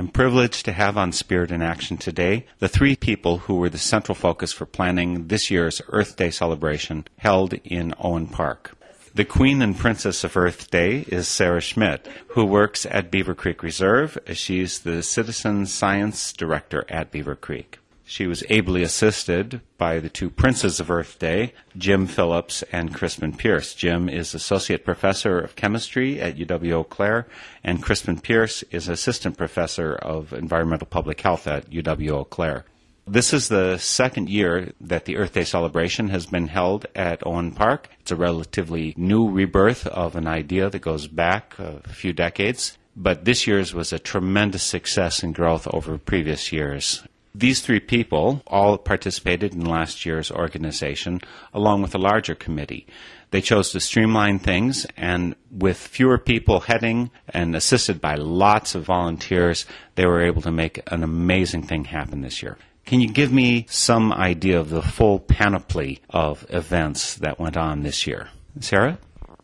I'm privileged to have on Spirit in Action today the three people who were the central focus for planning this year's Earth Day celebration held in Owen Park. The Queen and Princess of Earth Day is Sarah Schmidt, who works at Beaver Creek Reserve. She's the Citizen Science Director at Beaver Creek. She was ably assisted by the two Princes of Earth Day, Jim Phillips and Crispin Pierce. Jim is Associate Professor of Chemistry at UW Eau Claire, and Crispin Pierce is Assistant Professor of Environmental Public Health at UW Eau Claire. This is the second year that the Earth Day celebration has been held at Owen Park. It's a relatively new rebirth of an idea that goes back a few decades, but this year's was a tremendous success and growth over previous years. These three people all participated in last year's organization along with a larger committee. They chose to streamline things and with fewer people heading and assisted by lots of volunteers, they were able to make an amazing thing happen this year. Can you give me some idea of the full panoply of events that went on this year? Sarah?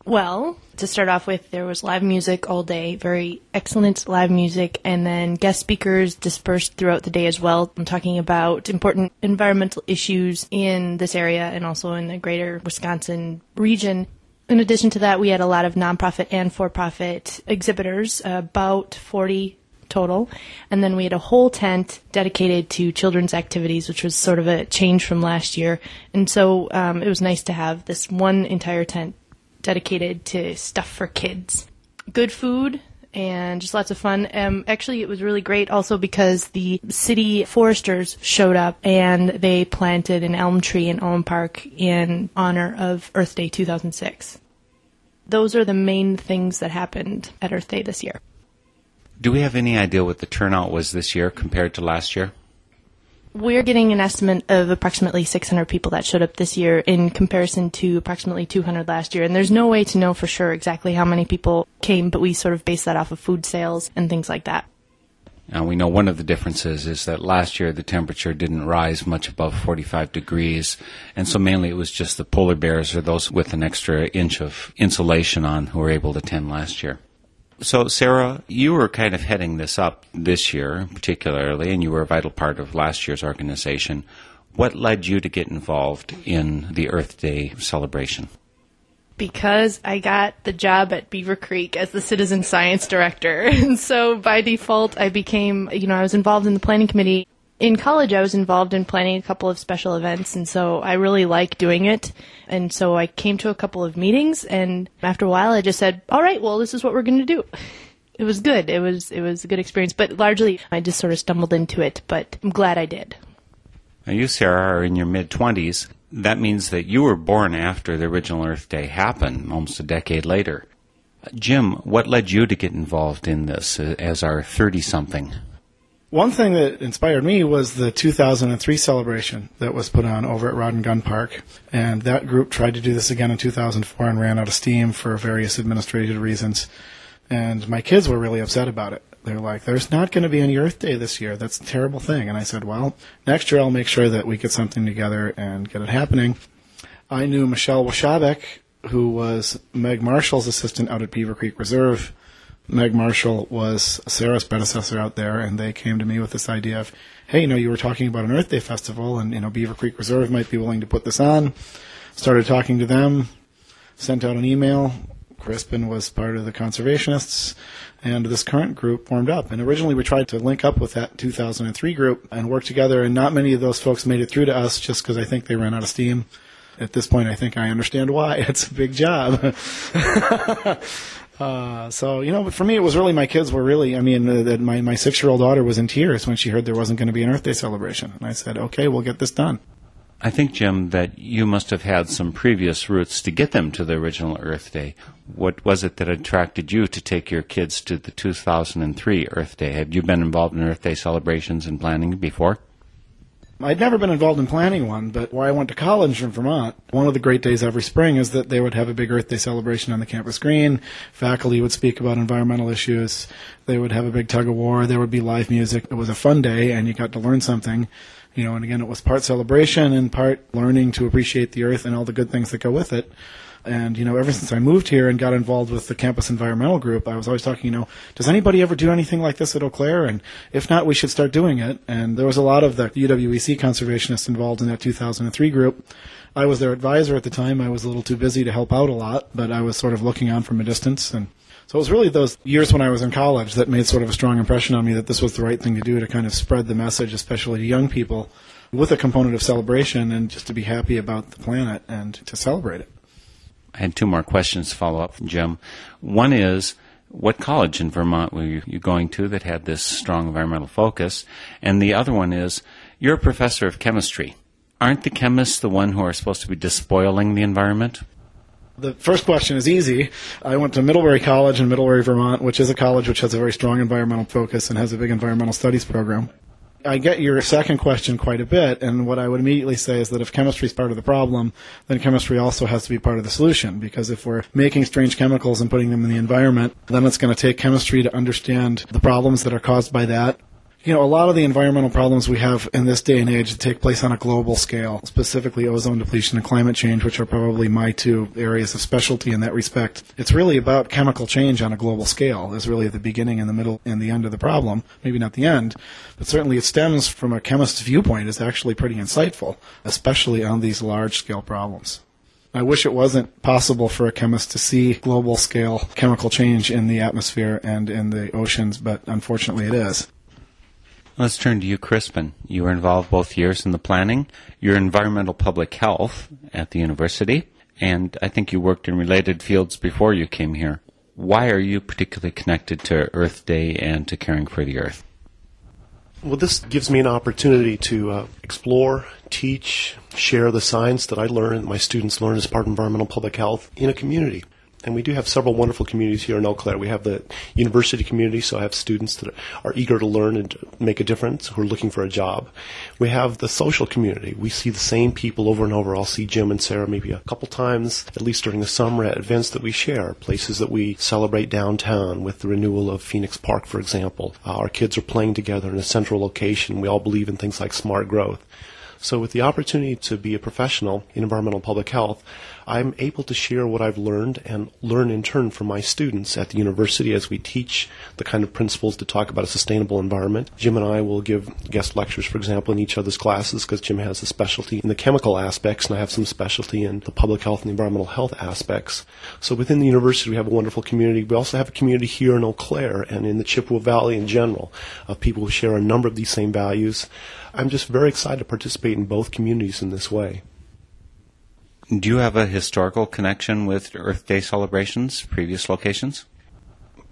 Well, to start off with, there was live music all day, very excellent live music, and then guest speakers dispersed throughout the day as well. I'm talking about important environmental issues in this area and also in the greater Wisconsin region. In addition to that, we had a lot of nonprofit and for profit exhibitors, about 40 total. And then we had a whole tent dedicated to children's activities, which was sort of a change from last year. And so um, it was nice to have this one entire tent dedicated to stuff for kids. Good food and just lots of fun. Um, actually, it was really great also because the city foresters showed up and they planted an elm tree in Elm Park in honor of Earth Day 2006. Those are the main things that happened at Earth Day this year. Do we have any idea what the turnout was this year compared to last year? We're getting an estimate of approximately 600 people that showed up this year in comparison to approximately 200 last year. And there's no way to know for sure exactly how many people came, but we sort of base that off of food sales and things like that. And we know one of the differences is that last year the temperature didn't rise much above 45 degrees. And so mainly it was just the polar bears or those with an extra inch of insulation on who were able to attend last year. So, Sarah, you were kind of heading this up this year, particularly, and you were a vital part of last year's organization. What led you to get involved in the Earth Day celebration? because I got the job at Beaver Creek as the citizen science director. And so by default, I became, you know, I was involved in the planning committee. In college, I was involved in planning a couple of special events, and so I really like doing it. And so I came to a couple of meetings, and after a while, I just said, all right, well, this is what we're going to do. It was good. It was, it was a good experience, but largely I just sort of stumbled into it, but I'm glad I did. Now, you, Sarah, are in your mid 20s that means that you were born after the original Earth Day happened, almost a decade later. Jim, what led you to get involved in this uh, as our 30 something? One thing that inspired me was the 2003 celebration that was put on over at Rod and Gun Park. And that group tried to do this again in 2004 and ran out of steam for various administrative reasons. And my kids were really upset about it. They're like, there's not going to be any Earth Day this year. That's a terrible thing. And I said, well, next year I'll make sure that we get something together and get it happening. I knew Michelle Washabek, who was Meg Marshall's assistant out at Beaver Creek Reserve. Meg Marshall was Sarah's predecessor out there, and they came to me with this idea of, hey, you know, you were talking about an Earth Day festival, and, you know, Beaver Creek Reserve might be willing to put this on. Started talking to them, sent out an email. Crispin was part of the conservationists and this current group formed up. And originally we tried to link up with that 2003 group and work together, and not many of those folks made it through to us just because I think they ran out of steam. At this point, I think I understand why. It's a big job. Uh, so you know, but for me, it was really my kids were really. I mean, uh, that my my six year old daughter was in tears when she heard there wasn't going to be an Earth Day celebration, and I said, "Okay, we'll get this done." I think, Jim, that you must have had some previous routes to get them to the original Earth Day. What was it that attracted you to take your kids to the 2003 Earth Day? Had you been involved in Earth Day celebrations and planning before? I'd never been involved in planning one, but where I went to college in Vermont, one of the great days every spring is that they would have a big Earth Day celebration on the campus green. Faculty would speak about environmental issues. They would have a big tug of war. There would be live music. It was a fun day, and you got to learn something you know, and again, it was part celebration and part learning to appreciate the earth and all the good things that go with it. And, you know, ever since I moved here and got involved with the campus environmental group, I was always talking, you know, does anybody ever do anything like this at Eau Claire? And if not, we should start doing it. And there was a lot of the UWEC conservationists involved in that 2003 group. I was their advisor at the time. I was a little too busy to help out a lot, but I was sort of looking on from a distance and so it was really those years when I was in college that made sort of a strong impression on me that this was the right thing to do to kind of spread the message, especially to young people, with a component of celebration and just to be happy about the planet and to celebrate it. I had two more questions to follow up, from Jim. One is, what college in Vermont were you going to that had this strong environmental focus? And the other one is, you're a professor of chemistry. Aren't the chemists the one who are supposed to be despoiling the environment? The first question is easy. I went to Middlebury College in Middlebury, Vermont, which is a college which has a very strong environmental focus and has a big environmental studies program. I get your second question quite a bit, and what I would immediately say is that if chemistry is part of the problem, then chemistry also has to be part of the solution. Because if we're making strange chemicals and putting them in the environment, then it's going to take chemistry to understand the problems that are caused by that you know, a lot of the environmental problems we have in this day and age take place on a global scale, specifically ozone depletion and climate change, which are probably my two areas of specialty in that respect. It's really about chemical change on a global scale. Is really at the beginning and the middle and the end of the problem. Maybe not the end, but certainly it stems from a chemist's viewpoint is actually pretty insightful, especially on these large scale problems. I wish it wasn't possible for a chemist to see global scale chemical change in the atmosphere and in the oceans, but unfortunately it is. Let's turn to you, Crispin. You were involved both years in the planning. You're environmental public health at the university, and I think you worked in related fields before you came here. Why are you particularly connected to Earth Day and to caring for the Earth? Well, this gives me an opportunity to uh, explore, teach, share the science that I learn, my students learn as part of environmental public health in a community. And we do have several wonderful communities here in Eau Claire. We have the university community, so I have students that are eager to learn and make a difference who are looking for a job. We have the social community. We see the same people over and over. I'll see Jim and Sarah maybe a couple times, at least during the summer, at events that we share, places that we celebrate downtown with the renewal of Phoenix Park, for example. Uh, our kids are playing together in a central location. We all believe in things like smart growth. So with the opportunity to be a professional in environmental public health, I'm able to share what I've learned and learn in turn from my students at the university as we teach the kind of principles to talk about a sustainable environment. Jim and I will give guest lectures, for example, in each other's classes because Jim has a specialty in the chemical aspects and I have some specialty in the public health and environmental health aspects. So within the university, we have a wonderful community. We also have a community here in Eau Claire and in the Chippewa Valley in general of people who share a number of these same values. I'm just very excited to participate in both communities in this way. Do you have a historical connection with Earth Day celebrations, previous locations?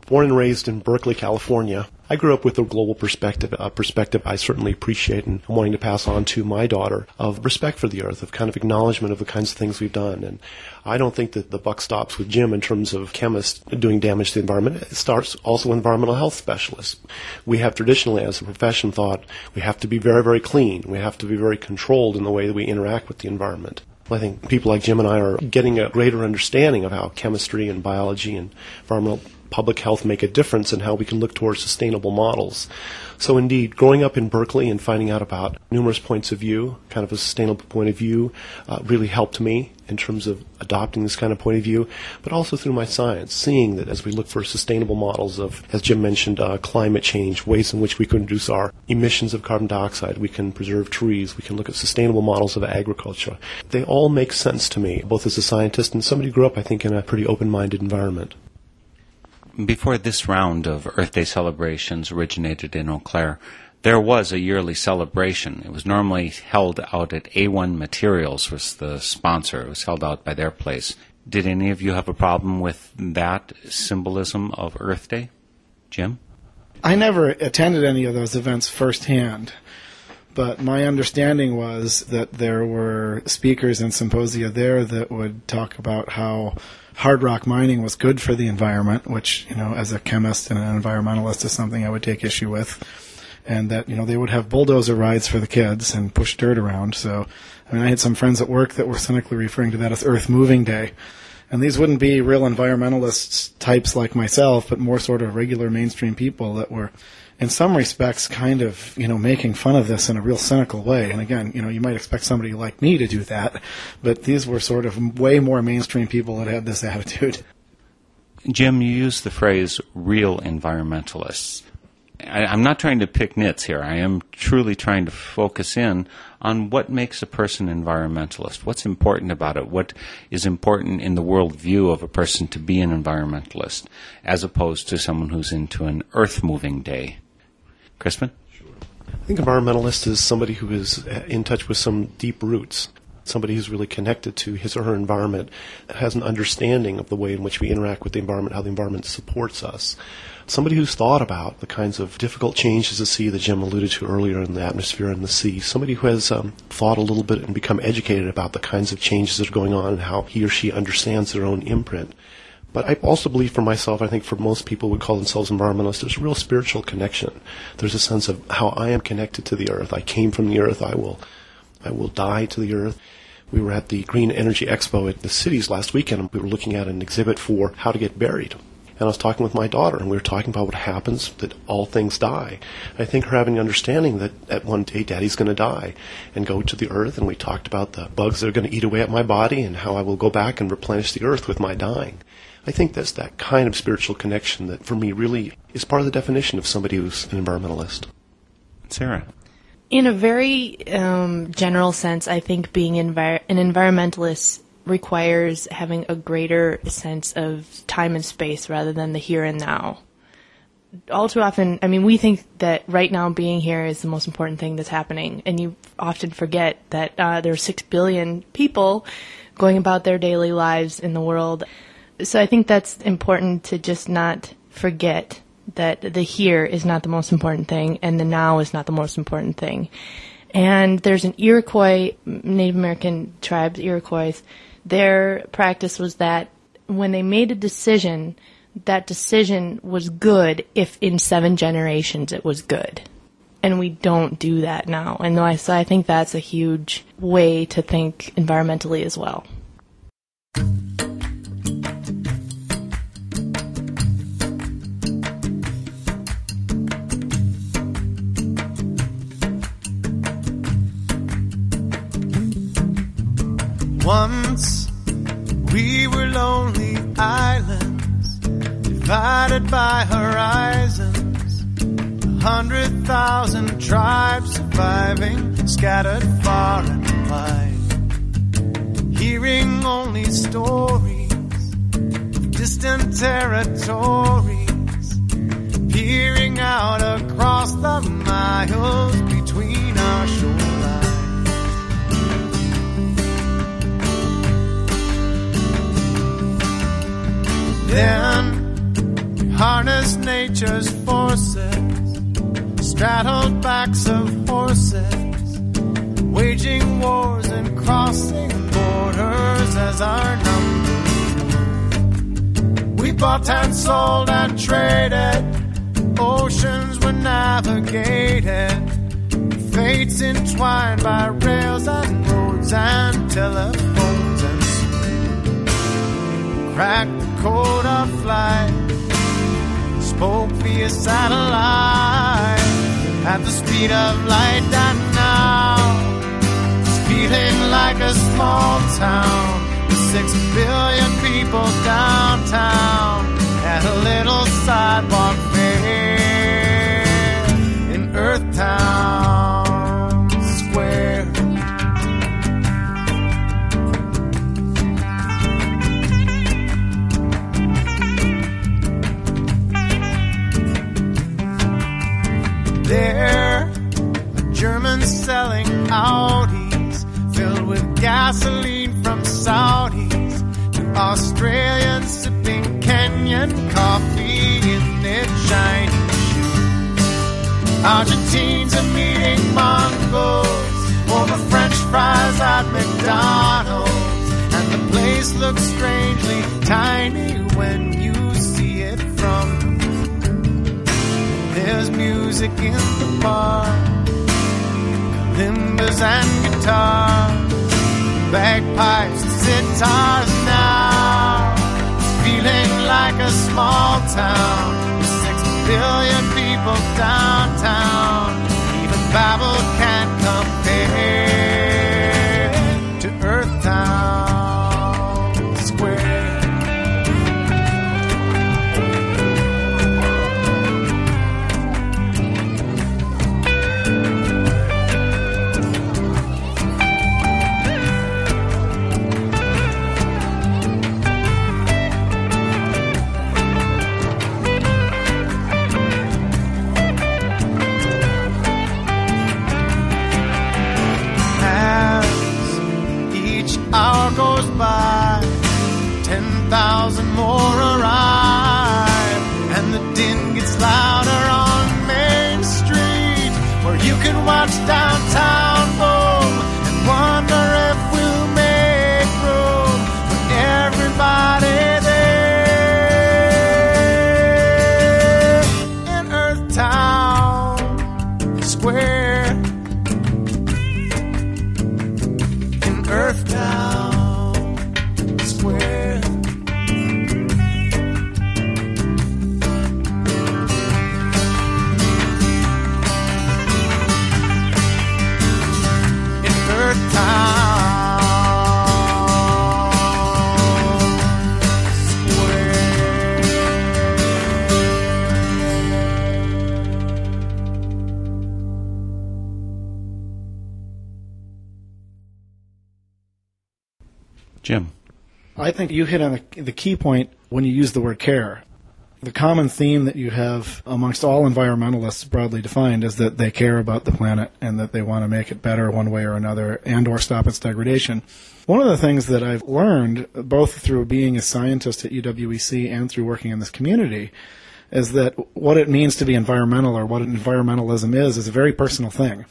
Born and raised in Berkeley, California, I grew up with a global perspective, a perspective I certainly appreciate and I'm wanting to pass on to my daughter of respect for the earth, of kind of acknowledgement of the kinds of things we've done. And I don't think that the buck stops with Jim in terms of chemists doing damage to the environment. It starts also with environmental health specialists. We have traditionally, as a profession, thought we have to be very, very clean. We have to be very controlled in the way that we interact with the environment. I think people like Jim and I are getting a greater understanding of how chemistry and biology and environmental public health make a difference and how we can look towards sustainable models. So indeed, growing up in Berkeley and finding out about numerous points of view, kind of a sustainable point of view, uh, really helped me in terms of adopting this kind of point of view, but also through my science, seeing that as we look for sustainable models of, as Jim mentioned, uh, climate change, ways in which we can reduce our emissions of carbon dioxide, we can preserve trees, we can look at sustainable models of agriculture. They all make sense to me, both as a scientist and somebody who grew up, I think, in a pretty open-minded environment. Before this round of Earth Day celebrations originated in Eau Claire, there was a yearly celebration. It was normally held out at A1 Materials was the sponsor. It was held out by their place. Did any of you have a problem with that symbolism of Earth Day? Jim? I never attended any of those events firsthand, but my understanding was that there were speakers and symposia there that would talk about how hard rock mining was good for the environment, which, you know, as a chemist and an environmentalist is something I would take issue with. And that, you know, they would have bulldozer rides for the kids and push dirt around. So, I mean, I had some friends at work that were cynically referring to that as Earth Moving Day. And these wouldn't be real environmentalist types like myself, but more sort of regular mainstream people that were in some respects, kind of, you know, making fun of this in a real cynical way. And again, you know, you might expect somebody like me to do that, but these were sort of way more mainstream people that had this attitude. Jim, you used the phrase real environmentalists. I, am not trying to pick nits here. I am truly trying to focus in on what makes a person environmentalist. What's important about it? What is important in the worldview of a person to be an environmentalist, as opposed to someone who's into an earth moving day? Crispin? Sure. I think environmentalist is somebody who is in touch with some deep roots. Somebody who's really connected to his or her environment, has an understanding of the way in which we interact with the environment, how the environment supports us. Somebody who's thought about the kinds of difficult changes at sea that Jim alluded to earlier in the atmosphere and the sea. Somebody who has um, thought a little bit and become educated about the kinds of changes that are going on and how he or she understands their own imprint. But I also believe for myself, I think for most people who call themselves environmentalists, there's a real spiritual connection. There's a sense of how I am connected to the earth. I came from the earth. I will, I will die to the earth. We were at the Green Energy Expo at the cities last weekend, and we were looking at an exhibit for how to get buried. And I was talking with my daughter, and we were talking about what happens that all things die. I think her having an understanding that at one day daddy's going to die and go to the earth, and we talked about the bugs that are going to eat away at my body and how I will go back and replenish the earth with my dying. I think that's that kind of spiritual connection that, for me, really is part of the definition of somebody who's an environmentalist. Sarah. In a very um, general sense, I think being envir- an environmentalist requires having a greater sense of time and space rather than the here and now. All too often, I mean, we think that right now being here is the most important thing that's happening, and you often forget that uh, there are six billion people going about their daily lives in the world so I think that's important to just not forget that the here is not the most important thing and the now is not the most important thing. And there's an Iroquois, Native American tribes, Iroquois, their practice was that when they made a decision, that decision was good if in seven generations it was good. And we don't do that now. And so I think that's a huge way to think environmentally as well. Once We were lonely islands divided by horizons. A hundred thousand tribes surviving, scattered far and wide. Hearing only stories of distant territories. Peering out across the miles between our shorelines. Then we harnessed nature's forces, straddled backs of horses, waging wars and crossing borders as our numbers. We bought and sold and traded, oceans were navigated, fates entwined by rails and roads and telephones and cracked of flight, spoke via satellite at the speed of light, and now it's feeling like a small town with six billion people downtown at a little sidewalk Audis filled with gasoline from Saudis to Australians sipping Kenyan coffee in their Chinese shoes. Argentines are meeting Mongols over French fries at McDonald's, and the place looks strangely tiny when you see it from. The there's music in the bar, limbers and guitars, bagpipes, and sitars now. Feeling like a small town with six billion people downtown. Even Babel can't compare hour goes by, ten thousand more arrive, and the din gets louder on Main Street, where you can watch downtown I think you hit on the, key point when you use the word care. The common theme that you have amongst all environmentalists, broadly defined, is that they care about the planet and that they want to make it better one way or another and or stop its degradation. One of the things that I've learned, both through being a scientist at UWEC and through working in this community, is that what it means to be environmental or what environmentalism is is a very personal thing.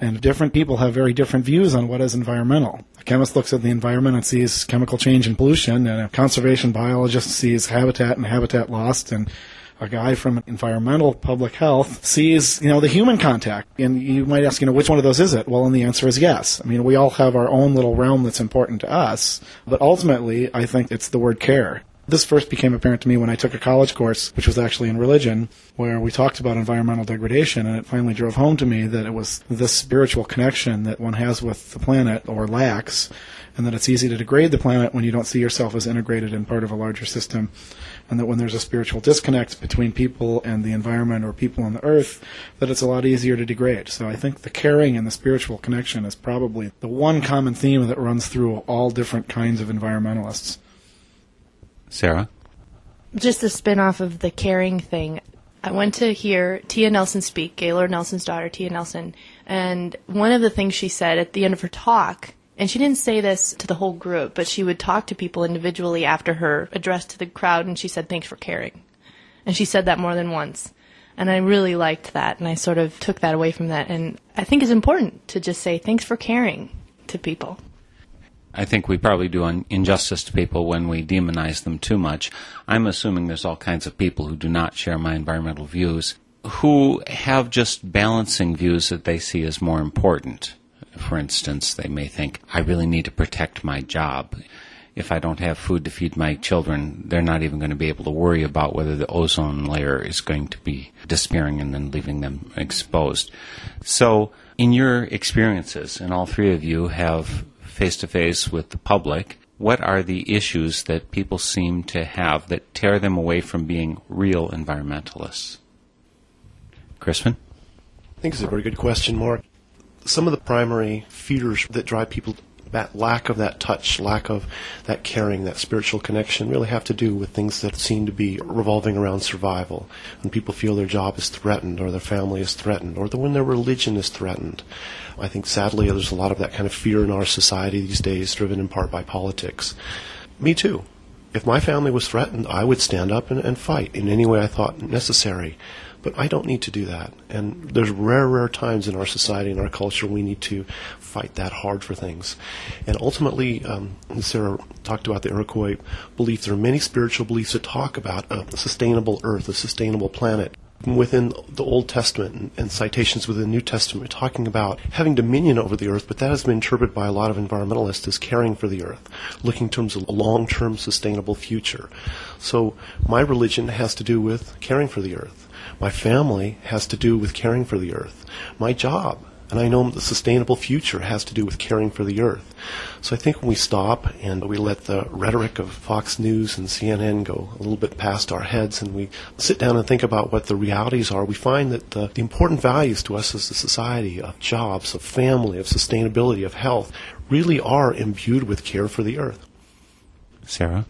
And different people have very different views on what is environmental. A chemist looks at the environment and sees chemical change and pollution, and a conservation biologist sees habitat and habitat lost, and a guy from environmental public health sees, you know, the human contact. And you might ask, you know, which one of those is it? Well, and the answer is yes. I mean, we all have our own little realm that's important to us, but ultimately, I think it's the word care. This first became apparent to me when I took a college course, which was actually in religion, where we talked about environmental degradation, and it finally drove home to me that it was this spiritual connection that one has with the planet, or lacks, and that it's easy to degrade the planet when you don't see yourself as integrated and part of a larger system, and that when there's a spiritual disconnect between people and the environment or people on the earth, that it's a lot easier to degrade. So I think the caring and the spiritual connection is probably the one common theme that runs through all different kinds of environmentalists. Sarah? Just a spin off of the caring thing. I went to hear Tia Nelson speak, Gaylord Nelson's daughter, Tia Nelson, and one of the things she said at the end of her talk, and she didn't say this to the whole group, but she would talk to people individually after her address to the crowd, and she said, Thanks for caring. And she said that more than once. And I really liked that, and I sort of took that away from that. And I think it's important to just say, Thanks for caring to people. I think we probably do an injustice to people when we demonize them too much. I'm assuming there's all kinds of people who do not share my environmental views who have just balancing views that they see as more important. For instance, they may think, I really need to protect my job. If I don't have food to feed my children, they're not even going to be able to worry about whether the ozone layer is going to be disappearing and then leaving them exposed. So, in your experiences, and all three of you have face to face with the public, what are the issues that people seem to have that tear them away from being real environmentalists? Crispin? I think it's a very good question, Mark. Some of the primary feeders that drive people that lack of that touch, lack of that caring, that spiritual connection really have to do with things that seem to be revolving around survival. When people feel their job is threatened or their family is threatened or the, when their religion is threatened. I think sadly there's a lot of that kind of fear in our society these days driven in part by politics. Me too. If my family was threatened, I would stand up and, and fight in any way I thought necessary. But I don't need to do that. And there's rare, rare times in our society and our culture we need to fight that hard for things. And ultimately, um, Sarah talked about the Iroquois belief. There are many spiritual beliefs that talk about a sustainable earth, a sustainable planet within the Old Testament and, citations within the New Testament talking about having dominion over the earth, but that has been interpreted by a lot of environmentalists as caring for the earth, looking in terms of a long-term sustainable future. So my religion has to do with caring for the earth. My family has to do with caring for the earth. My job, and I know the sustainable future has to do with caring for the earth. So I think when we stop and we let the rhetoric of Fox News and CNN go a little bit past our heads and we sit down and think about what the realities are, we find that the, the important values to us as a society of jobs, of family, of sustainability, of health really are imbued with care for the earth. Sarah?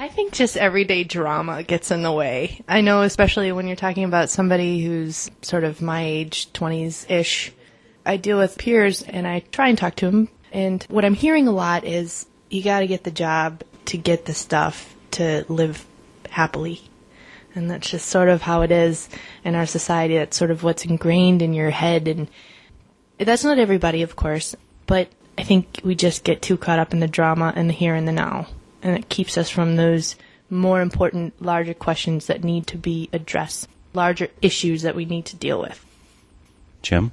I think just everyday drama gets in the way. I know, especially when you're talking about somebody who's sort of my age, 20s ish. I deal with peers and I try and talk to them. And what I'm hearing a lot is you got to get the job to get the stuff to live happily. And that's just sort of how it is in our society. That's sort of what's ingrained in your head. And that's not everybody, of course, but I think we just get too caught up in the drama and the here and the now and it keeps us from those more important, larger questions that need to be addressed, larger issues that we need to deal with. Jim?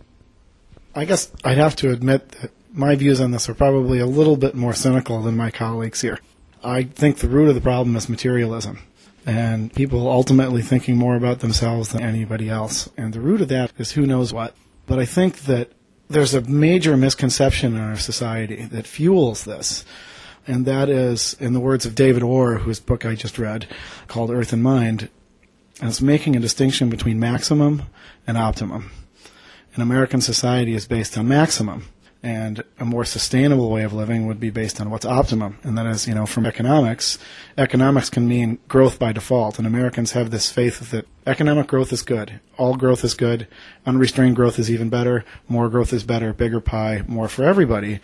I guess I'd have to admit that my views on this are probably a little bit more cynical than my colleagues here. I think the root of the problem is materialism and people ultimately thinking more about themselves than anybody else. And the root of that is who knows what. But I think that there's a major misconception in our society that fuels this and that is, in the words of David Orr, whose book I just read, called Earth in Mind, as making a distinction between maximum and optimum. An American society is based on maximum, and a more sustainable way of living would be based on what's optimum. And that is, you know, from economics, economics can mean growth by default, and Americans have this faith that economic growth is good. All growth is good. Unrestrained growth is even better. More growth is better. Bigger pie, more for everybody.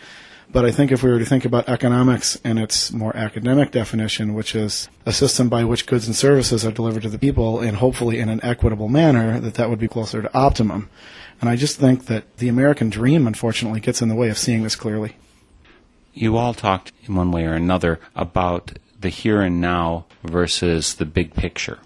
But I think if we were to think about economics in its more academic definition, which is a system by which goods and services are delivered to the people and hopefully in an equitable manner, that that would be closer to optimum. And I just think that the American dream, unfortunately, gets in the way of seeing this clearly. You all talked in one way or another about the here and now versus the big picture.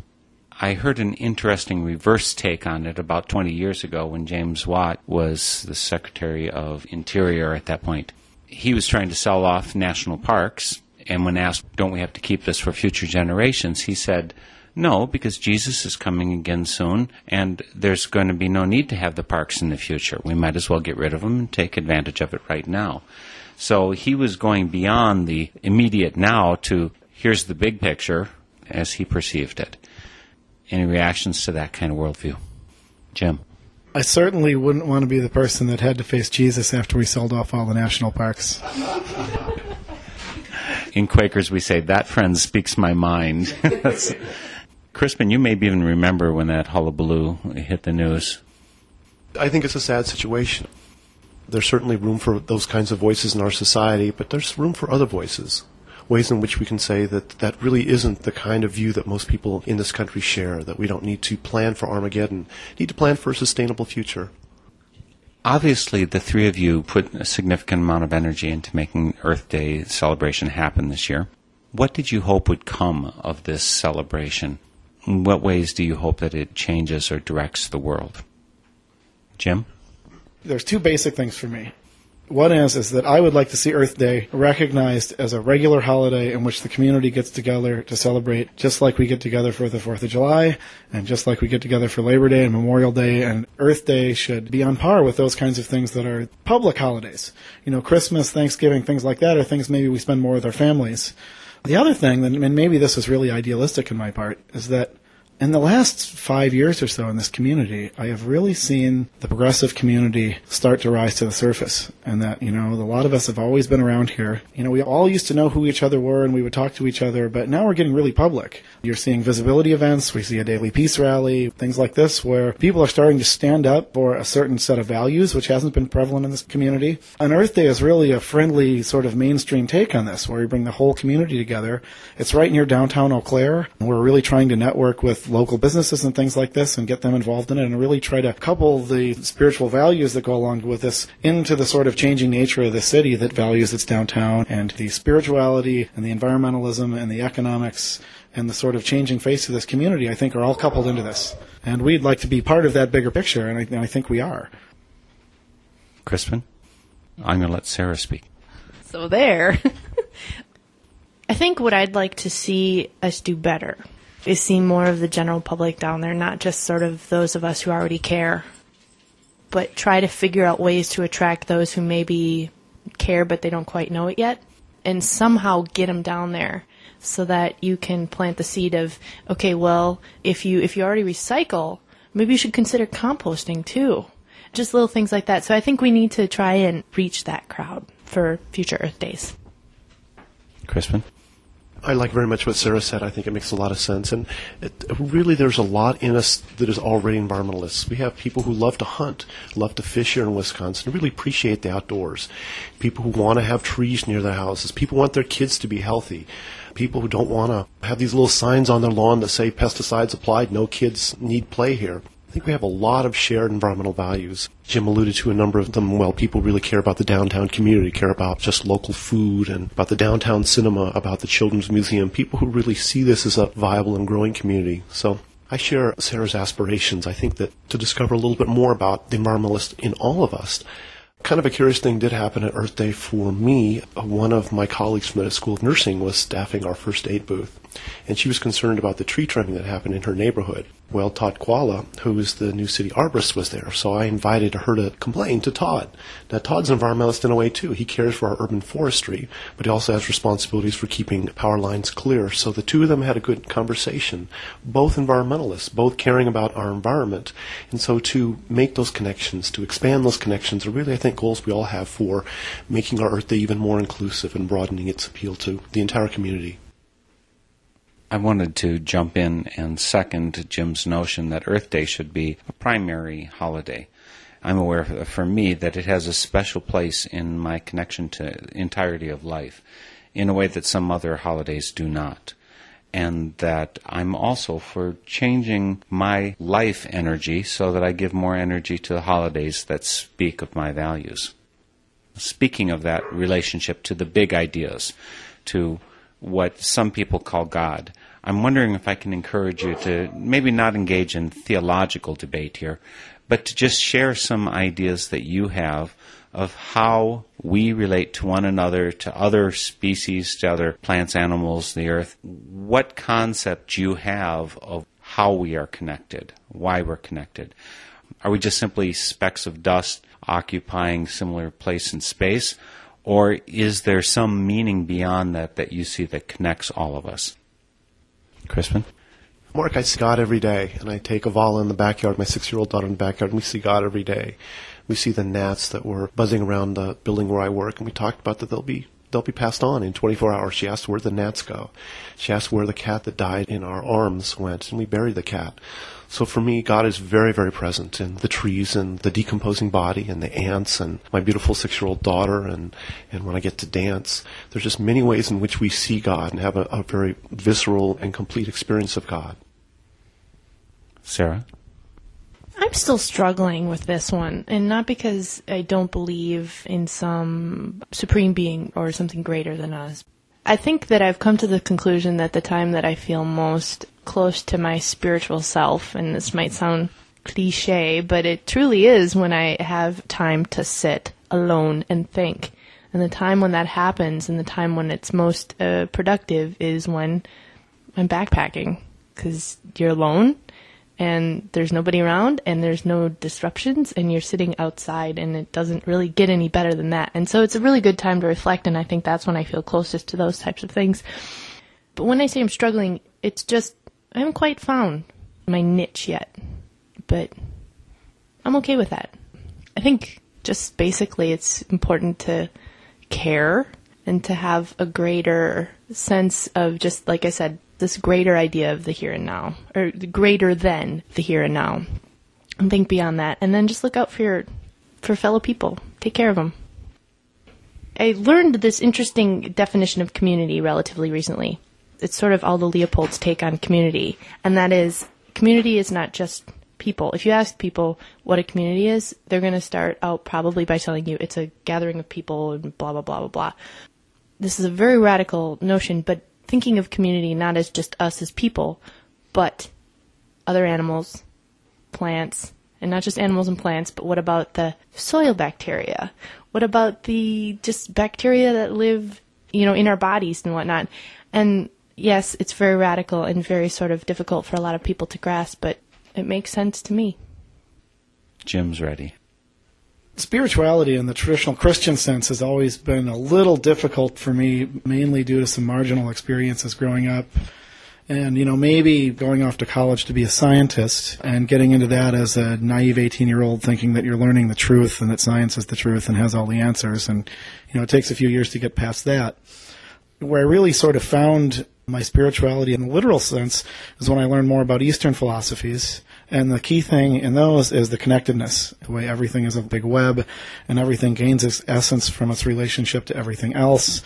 I heard an interesting reverse take on it about 20 years ago when James Watt was the Secretary of Interior at that point he was trying to sell off national parks And when asked, don't we have to keep this for future generations, he said, no, because Jesus is coming again soon, and there's going to be no need to have the parks in the future. We might as well get rid of them and take advantage of it right now. So he was going beyond the immediate now to here's the big picture as he perceived it. Any reactions to that kind of worldview? Jim. I certainly wouldn't want to be the person that had to face Jesus after we sold off all the national parks. In Quakers, we say, that friend speaks my mind. Crispin, you maybe even remember when that hullabaloo hit the news. I think it's a sad situation. There's certainly room for those kinds of voices in our society, but there's room for other voices. Ways in which we can say that that really isn't the kind of view that most people in this country share, that we don't need to plan for Armageddon, need to plan for a sustainable future. Obviously, the three of you put a significant amount of energy into making Earth Day celebration happen this year. What did you hope would come of this celebration? In what ways do you hope that it changes or directs the world? Jim? There's two basic things for me. One is is that I would like to see Earth Day recognized as a regular holiday in which the community gets together to celebrate, just like we get together for the Fourth of July, and just like we get together for Labor Day and Memorial Day. And Earth Day should be on par with those kinds of things that are public holidays. You know, Christmas, Thanksgiving, things like that are things maybe we spend more with our families. The other thing, and maybe this is really idealistic in my part, is that in the last five years or so in this community, I have really seen the progressive community start to rise to the surface. And that, you know, a lot of us have always been around here. You know, we all used to know who each other were and we would talk to each other, but now we're getting really public. You're seeing visibility events, we see a daily peace rally, things like this, where people are starting to stand up for a certain set of values, which hasn't been prevalent in this community. And Earth Day is really a friendly sort of mainstream take on this, where we bring the whole community together. It's right near downtown Eau Claire, and we're really trying to network with local businesses and things like this and get them involved in it and really try to couple the spiritual values that go along with this into the sort of changing nature of the city that values its downtown and the spirituality and the environmentalism and the economics and the sort of changing face of this community, I think, are all coupled into this. And we'd like to be part of that bigger picture, and I, and I think we are. Crispin? I'm going to let Sarah speak. So there. I think what I'd like to see us do better is seeing more of the general public down there, not just sort of those of us who already care, but try to figure out ways to attract those who maybe care but they don't quite know it yet, and somehow get them down there so that you can plant the seed of okay, well, if you if you already recycle, maybe you should consider composting too. Just little things like that. So I think we need to try and reach that crowd for future Earth Days. Crispin? I like very much what Sarah said. I think it makes a lot of sense. And it, really, there's a lot in us that is already environmentalists. We have people who love to hunt, love to fish here in Wisconsin, really appreciate the outdoors. People who want to have trees near their houses. People want their kids to be healthy. People who don't want to have these little signs on their lawn that say pesticides applied, no kids need play here. I think we have a lot of shared environmental values. Jim alluded to a number of them. Well, people really care about the downtown community, care about just local food and about the downtown cinema, about the children's museum. People who really see this as a viable and growing community. So I share Sarah's aspirations. I think that to discover a little bit more about the environmentalist in all of us, kind of a curious thing did happen at Earth Day for me. One of my colleagues from the School of Nursing was staffing our first aid booth, and she was concerned about the tree trimming that happened in her neighborhood. Well, Todd Chwala, who is the new city arborist, was there, so I invited her to complain to Todd. Now, Todd's an environmentalist in a way, too. He cares for our urban forestry, but he also has responsibilities for keeping power lines clear. So the two of them had a good conversation. Both environmentalists, both caring about our environment. And so to make those connections, to expand those connections, are really, I think, goals we all have for making our Earth Day even more inclusive and broadening its appeal to the entire community. I wanted to jump in and second Jim's notion that Earth Day should be a primary holiday. I'm aware for me that it has a special place in my connection to entirety of life in a way that some other holidays do not. And that I'm also for changing my life energy so that I give more energy to the holidays that speak of my values. Speaking of that relationship to the big ideas, to what some people call God. I'm wondering if I can encourage you to maybe not engage in theological debate here, but to just share some ideas that you have of how we relate to one another, to other species, to other plants, animals, the earth. What concept you have of how we are connected, why we're connected. Are we just simply specks of dust occupying similar place in space? Or is there some meaning beyond that that you see that connects all of us? Crispin? Mark, I see God every day, and I take Avala in the backyard, my six-year-old daughter in the backyard, and we see God every day. We see the gnats that were buzzing around the building where I work, and we talked about that they'll be they'll be passed on in 24 hours. She asked where the gnats go. She asked where the cat that died in our arms went, and we buried the cat. So for me, God is very, very present in the trees and the decomposing body and the ants and my beautiful six-year-old daughter and, and when I get to dance. There's just many ways in which we see God and have a, a very visceral and complete experience of God. Sarah? I'm still struggling with this one, and not because I don't believe in some supreme being or something greater than us. I think that I've come to the conclusion that the time that I feel most close to my spiritual self, and this might sound cliche, but it truly is when I have time to sit alone and think. And the time when that happens and the time when it's most uh, productive is when I'm backpacking because you're alone and there's nobody around and there's no disruptions and you're sitting outside and it doesn't really get any better than that. And so it's a really good time to reflect and I think that's when I feel closest to those types of things. But when I say I'm struggling, it's just I haven't quite found my niche yet. But I'm okay with that. I think just basically it's important to care and to have a greater sense of just like I said, this greater idea of the here and now, or greater than the here and now, and think beyond that, and then just look out for your for fellow people. Take care of them. I learned this interesting definition of community relatively recently. It's sort of Aldo Leopold's take on community, and that is community is not just people. If you ask people what a community is, they're going to start out probably by telling you it's a gathering of people and blah blah blah blah blah. This is a very radical notion, but thinking of community not as just us as people, but other animals, plants, and not just animals and plants, but what about the soil bacteria? What about the just bacteria that live, you know, in our bodies and whatnot? And yes, it's very radical and very sort of difficult for a lot of people to grasp, but it makes sense to me. Jim's ready. Spirituality in the traditional Christian sense has always been a little difficult for me, mainly due to some marginal experiences growing up. And, you know, maybe going off to college to be a scientist and getting into that as a naive 18 year old thinking that you're learning the truth and that science is the truth and has all the answers. And, you know, it takes a few years to get past that. Where I really sort of found my spirituality in the literal sense is when I learned more about Eastern philosophies and the key thing in those is the connectedness, the way everything is a big web and everything gains its essence from its relationship to everything else.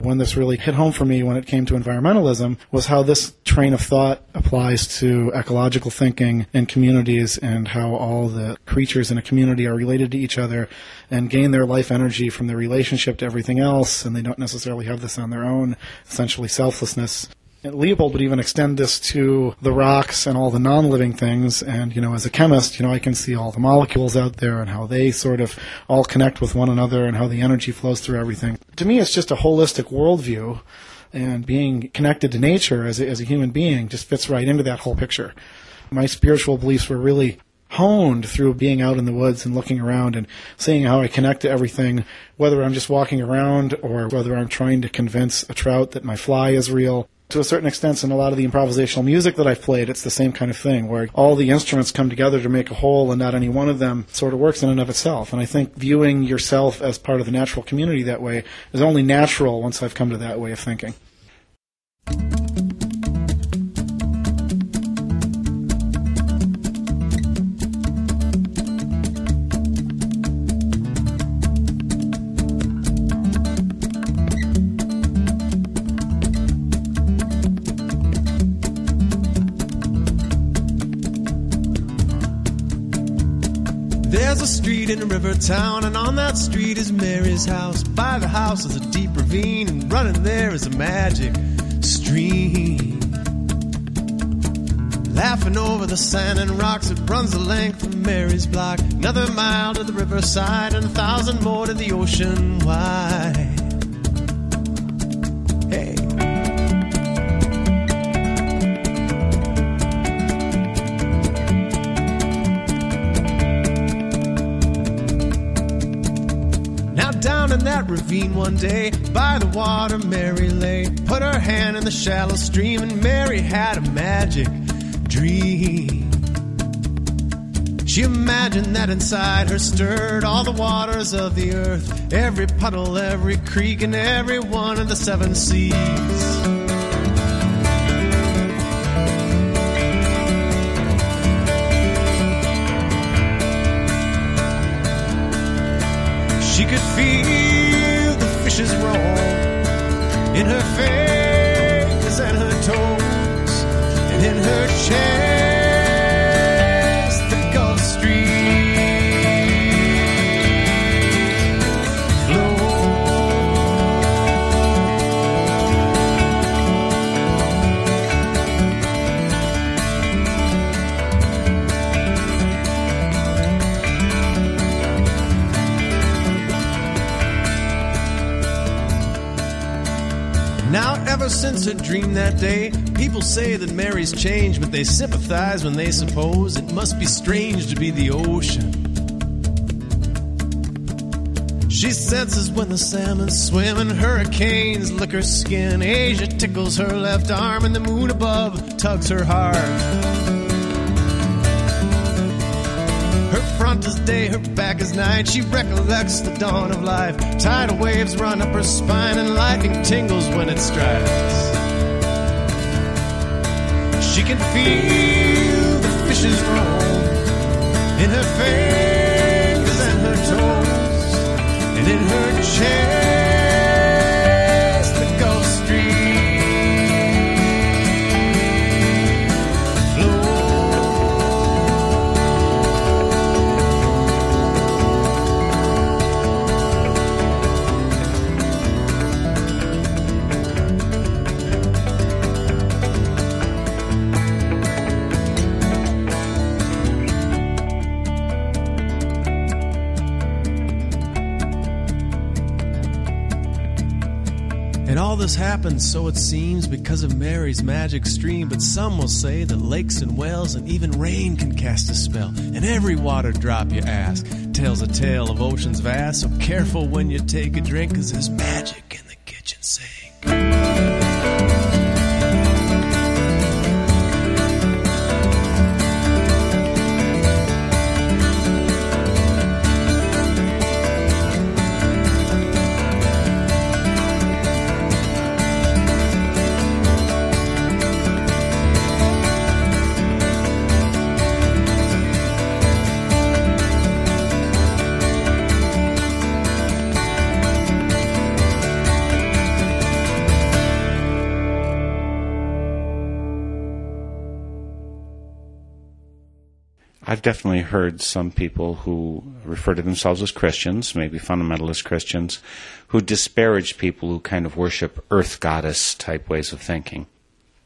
When this really hit home for me when it came to environmentalism was how this train of thought applies to ecological thinking in communities and how all the creatures in a community are related to each other and gain their life energy from their relationship to everything else and they don't necessarily have this on their own, essentially selflessness. And Leopold would even extend this to the rocks and all the non-living things. And, you know, as a chemist, you know, I can see all the molecules out there and how they sort of all connect with one another and how the energy flows through everything. To me, it's just a holistic worldview. And being connected to nature as a, as a human being just fits right into that whole picture. My spiritual beliefs were really honed through being out in the woods and looking around and seeing how I connect to everything, whether I'm just walking around or whether I'm trying to convince a trout that my fly is real to a certain extent in a lot of the improvisational music that I've played, it's the same kind of thing where all the instruments come together to make a whole and not any one of them sort of works in and of itself. And I think viewing yourself as part of the natural community that way is only natural once I've come to that way of thinking. In river town, and on that street is Mary's house. By the house is a deep ravine, and running there is a magic stream. Laughing over the sand and rocks it runs the length of Mary's block. Another mile to the riverside and a thousand more to the ocean wide. One day, by the water Mary lay, put her hand in the shallow stream, and Mary had a magic dream. She imagined that inside her stirred all the waters of the earth, every puddle, every creek, and every one of the seven seas. She could feel toes, and in her chest her dream that day, people say that Mary's changed, but they sympathize when they suppose it must be strange to be the ocean. She senses when the salmon swim and hurricanes lick her skin. Asia tickles her left arm, and the moon above tugs her heart. Her front is day, her back is night. She recollects the dawn of life. Tidal waves run up her spine, and lightning tingles when it strikes. She can feel the fishes roll in her fingers and her toes, and in her chest this happens, so it seems, because of Mary's magic stream. But some will say that lakes and wells and even rain can cast a spell. And every water drop you ask tells a tale of oceans vast. So careful when you take a drink, cause there's magic in the kitchen sink. I've definitely heard some people who refer to themselves as Christians, maybe fundamentalist Christians, who disparage people who kind of worship earth goddess type ways of thinking.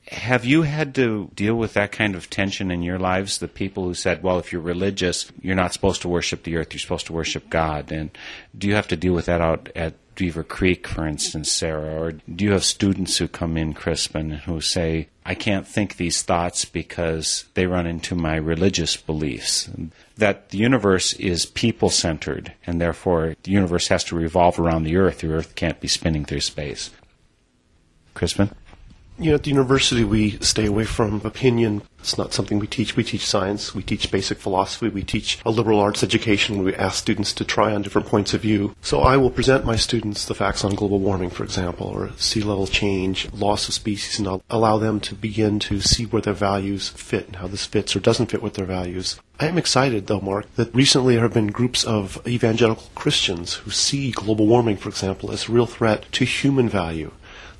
Have you had to deal with that kind of tension in your lives? The people who said, well, if you're religious, you're not supposed to worship the earth, you're supposed to worship God. And do you have to deal with that out at Beaver Creek, for instance, Sarah? Or do you have students who come in, Crispin, who say, I can't think these thoughts because they run into my religious beliefs? That the universe is people centered, and therefore the universe has to revolve around the earth. The earth can't be spinning through space. Crispin? You know, at the university, we stay away from opinion. It's not something we teach. We teach science. We teach basic philosophy. We teach a liberal arts education where we ask students to try on different points of view. So I will present my students the facts on global warming, for example, or sea level change, loss of species, and I'll allow them to begin to see where their values fit and how this fits or doesn't fit with their values. I am excited, though, Mark, that recently there have been groups of evangelical Christians who see global warming, for example, as a real threat to human value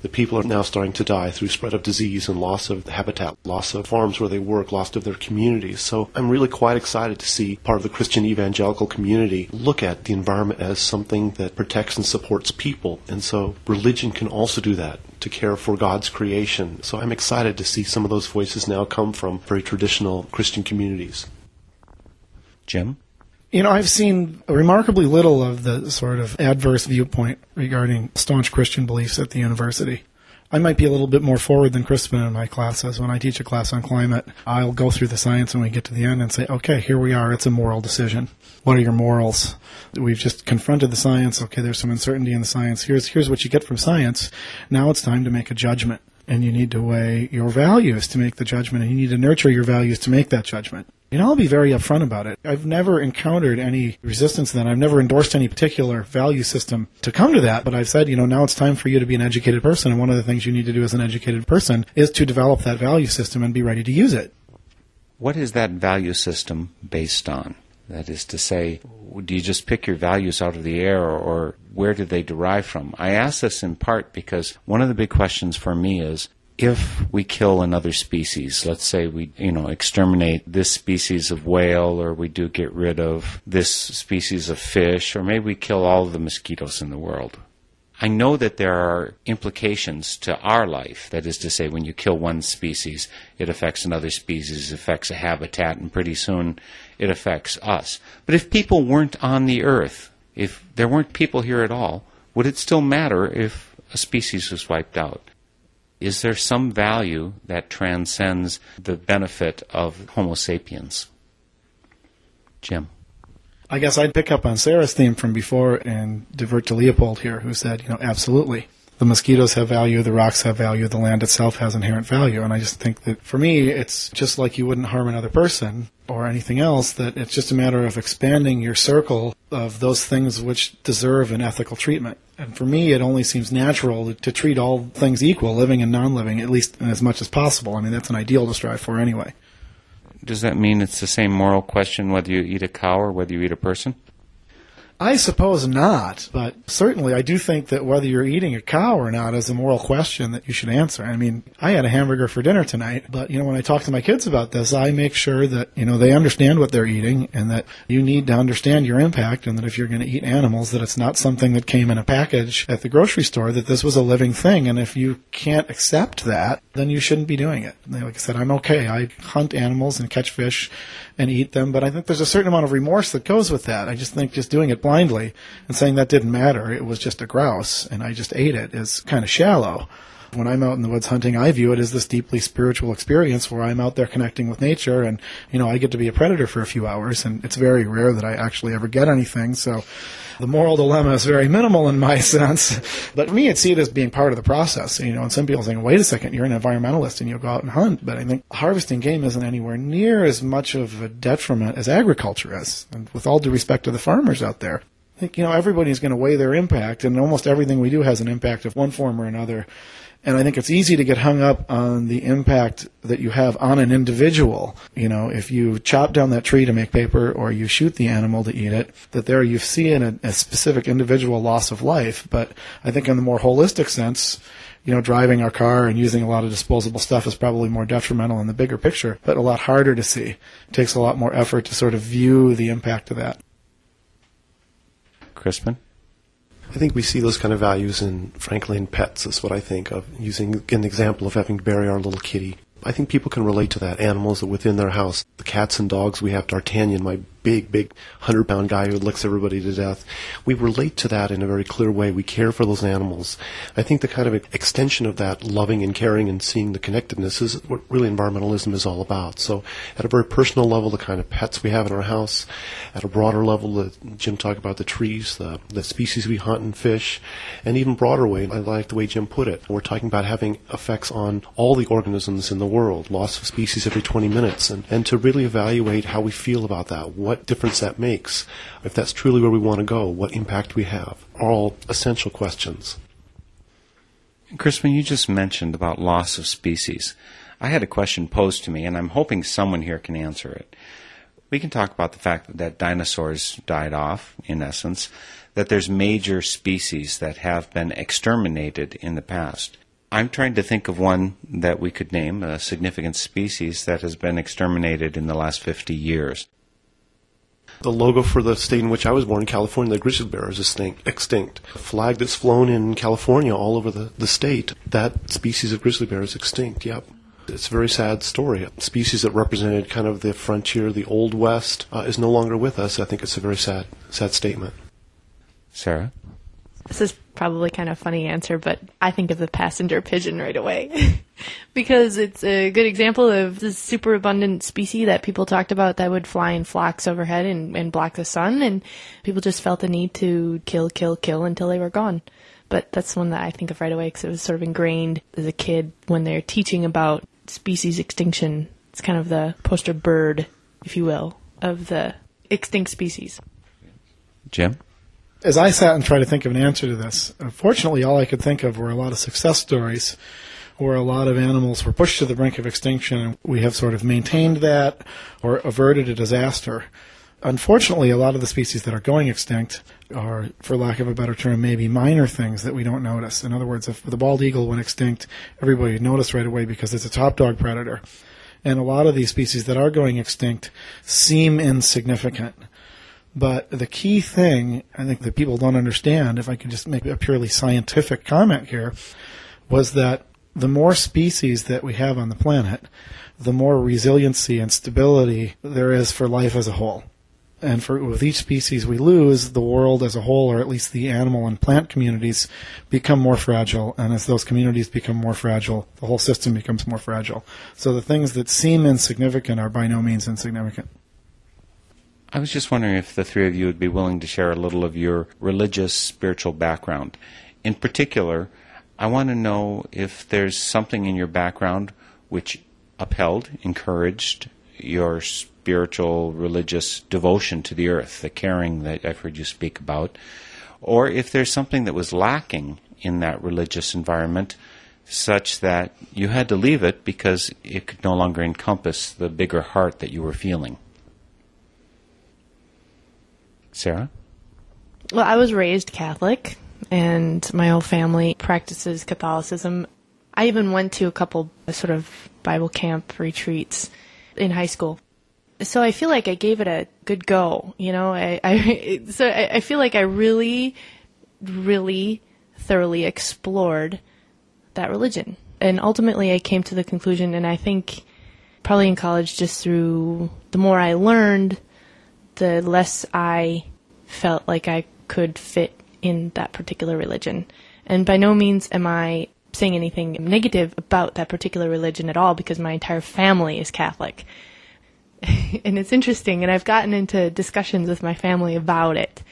The people are now starting to die through spread of disease and loss of habitat, loss of farms where they work, loss of their communities. So I'm really quite excited to see part of the Christian evangelical community look at the environment as something that protects and supports people. And so religion can also do that to care for God's creation. So I'm excited to see some of those voices now come from very traditional Christian communities. Jim? You know, I've seen remarkably little of the sort of adverse viewpoint regarding staunch Christian beliefs at the university. I might be a little bit more forward than Crispin in my classes. When I teach a class on climate, I'll go through the science when we get to the end and say, okay, here we are. It's a moral decision. What are your morals? We've just confronted the science. Okay, there's some uncertainty in the science. Here's, here's what you get from science. Now it's time to make a judgment. And you need to weigh your values to make the judgment, and you need to nurture your values to make that judgment. Know, I'll be very upfront about it. I've never encountered any resistance to that. I've never endorsed any particular value system to come to that, but I've said, you know, now it's time for you to be an educated person, and one of the things you need to do as an educated person is to develop that value system and be ready to use it. What is that value system based on? That is to say, do you just pick your values out of the air or, or where do they derive from? I ask this in part because one of the big questions for me is if we kill another species, let's say we, you know, exterminate this species of whale or we do get rid of this species of fish or maybe we kill all of the mosquitoes in the world. I know that there are implications to our life. That is to say, when you kill one species, it affects another species, affects a habitat, and pretty soon it affects us. But if people weren't on the earth, if there weren't people here at all, would it still matter if a species was wiped out? Is there some value that transcends the benefit of Homo sapiens? Jim. I guess I'd pick up on Sarah's theme from before and divert to Leopold here, who said, you know, absolutely. The mosquitoes have value, the rocks have value, the land itself has inherent value. And I just think that for me, it's just like you wouldn't harm another person or anything else, that it's just a matter of expanding your circle of those things which deserve an ethical treatment. And for me, it only seems natural to treat all things equal, living and non living, at least as much as possible. I mean, that's an ideal to strive for anyway. Does that mean it's the same moral question whether you eat a cow or whether you eat a person? I suppose not, but certainly I do think that whether you're eating a cow or not is a moral question that you should answer. I mean, I had a hamburger for dinner tonight, but you know, when I talk to my kids about this, I make sure that, you know, they understand what they're eating and that you need to understand your impact and that if you're going to eat animals, that it's not something that came in a package at the grocery store, that this was a living thing. And if you can't accept that, then you shouldn't be doing it. Like I said, I'm okay. I hunt animals and catch fish and eat them. But I think there's a certain amount of remorse that goes with that. I just think just doing it blindly and saying that didn't matter, it was just a grouse and I just ate it is kind of shallow. When I'm out in the woods hunting, I view it as this deeply spiritual experience where I'm out there connecting with nature and, you know, I get to be a predator for a few hours and it's very rare that I actually ever get anything. So the moral dilemma is very minimal in my sense. But me, I see it as being part of the process. You know, and some people saying, wait a second, you're an environmentalist and you'll go out and hunt. But I think harvesting game isn't anywhere near as much of a detriment as agriculture is. And with all due respect to the farmers out there, I think, you know, everybody's going to weigh their impact and almost everything we do has an impact of one form or another. And I think it's easy to get hung up on the impact that you have on an individual. You know, if you chop down that tree to make paper or you shoot the animal to eat it, that there you see in a, a specific individual loss of life. But I think in the more holistic sense, you know, driving our car and using a lot of disposable stuff is probably more detrimental in the bigger picture, but a lot harder to see. It takes a lot more effort to sort of view the impact of that. Crispin? I think we see those kind of values in, frankly, in pets, is what I think of. Using an example of having to bury our little kitty. I think people can relate to that. Animals that within their house, the cats and dogs, we have D'Artagnan, my big, big hundred pound guy who licks everybody to death. We relate to that in a very clear way. We care for those animals. I think the kind of extension of that loving and caring and seeing the connectedness is what really environmentalism is all about. So at a very personal level, the kind of pets we have in our house, at a broader level, the, Jim talked about the trees, the, the species we hunt and fish, and even broader way, I like the way Jim put it. We're talking about having effects on all the organisms in the world, loss of species every 20 minutes, and, and to really evaluate how we feel about that. What what difference that makes, if that's truly where we want to go, what impact we have, are all essential questions. Crispin, you just mentioned about loss of species. I had a question posed to me, and I'm hoping someone here can answer it. We can talk about the fact that dinosaurs died off, in essence, that there's major species that have been exterminated in the past. I'm trying to think of one that we could name, a significant species that has been exterminated in the last 50 years. The logo for the state in which I was born, California, the grizzly bear is extinct. A flag that's flown in California all over the, the state, that species of grizzly bear is extinct, yep. It's a very sad story. A species that represented kind of the frontier, the old west, uh, is no longer with us. I think it's a very sad, sad statement. Sarah? This is probably kind of funny answer, but I think of the passenger pigeon right away. because it's a good example of this super abundant species that people talked about that would fly in flocks overhead and, and block the sun, and people just felt the need to kill, kill, kill until they were gone. But that's one that I think of right away because it was sort of ingrained as a kid when they're teaching about species extinction. It's kind of the poster bird, if you will, of the extinct species. Jim? As I sat and tried to think of an answer to this, unfortunately, all I could think of were a lot of success stories where a lot of animals were pushed to the brink of extinction, and we have sort of maintained that or averted a disaster. Unfortunately, a lot of the species that are going extinct are, for lack of a better term, maybe minor things that we don't notice. In other words, if the bald eagle went extinct, everybody would notice right away because it's a top dog predator. And a lot of these species that are going extinct seem insignificant. But the key thing, I think that people don't understand, if I could just make a purely scientific comment here, was that the more species that we have on the planet, the more resiliency and stability there is for life as a whole. And for with each species we lose, the world as a whole, or at least the animal and plant communities, become more fragile. And as those communities become more fragile, the whole system becomes more fragile. So the things that seem insignificant are by no means insignificant. I was just wondering if the three of you would be willing to share a little of your religious, spiritual background. In particular, I want to know if there's something in your background which upheld, encouraged your spiritual, religious devotion to the earth, the caring that I've heard you speak about, or if there's something that was lacking in that religious environment such that you had to leave it because it could no longer encompass the bigger heart that you were feeling. Sarah? Well, I was raised Catholic, and my whole family practices Catholicism. I even went to a couple sort of Bible camp retreats in high school. So I feel like I gave it a good go, you know. I, I so I, I feel like I really, really thoroughly explored that religion, and ultimately I came to the conclusion, and I think probably in college, just through the more I learned, the less I felt like I could fit in that particular religion. And by no means am I saying anything negative about that particular religion at all because my entire family is Catholic. and it's interesting, and I've gotten into discussions with my family about it.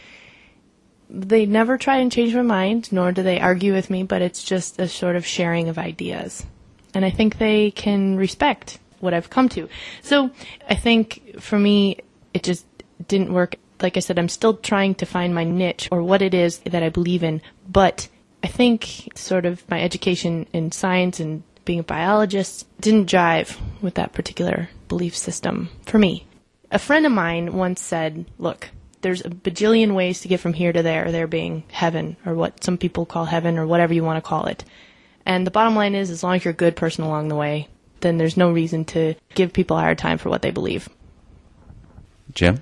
They never try and change my mind, nor do they argue with me, but it's just a sort of sharing of ideas. And I think they can respect what I've come to. So I think for me, it just didn't work. Like I said, I'm still trying to find my niche or what it is that I believe in. But I think sort of my education in science and being a biologist didn't jive with that particular belief system for me. A friend of mine once said, look, there's a bajillion ways to get from here to there, there being heaven, or what some people call heaven, or whatever you want to call it. And the bottom line is, as long as you're a good person along the way, then there's no reason to give people a hard time for what they believe. Jim?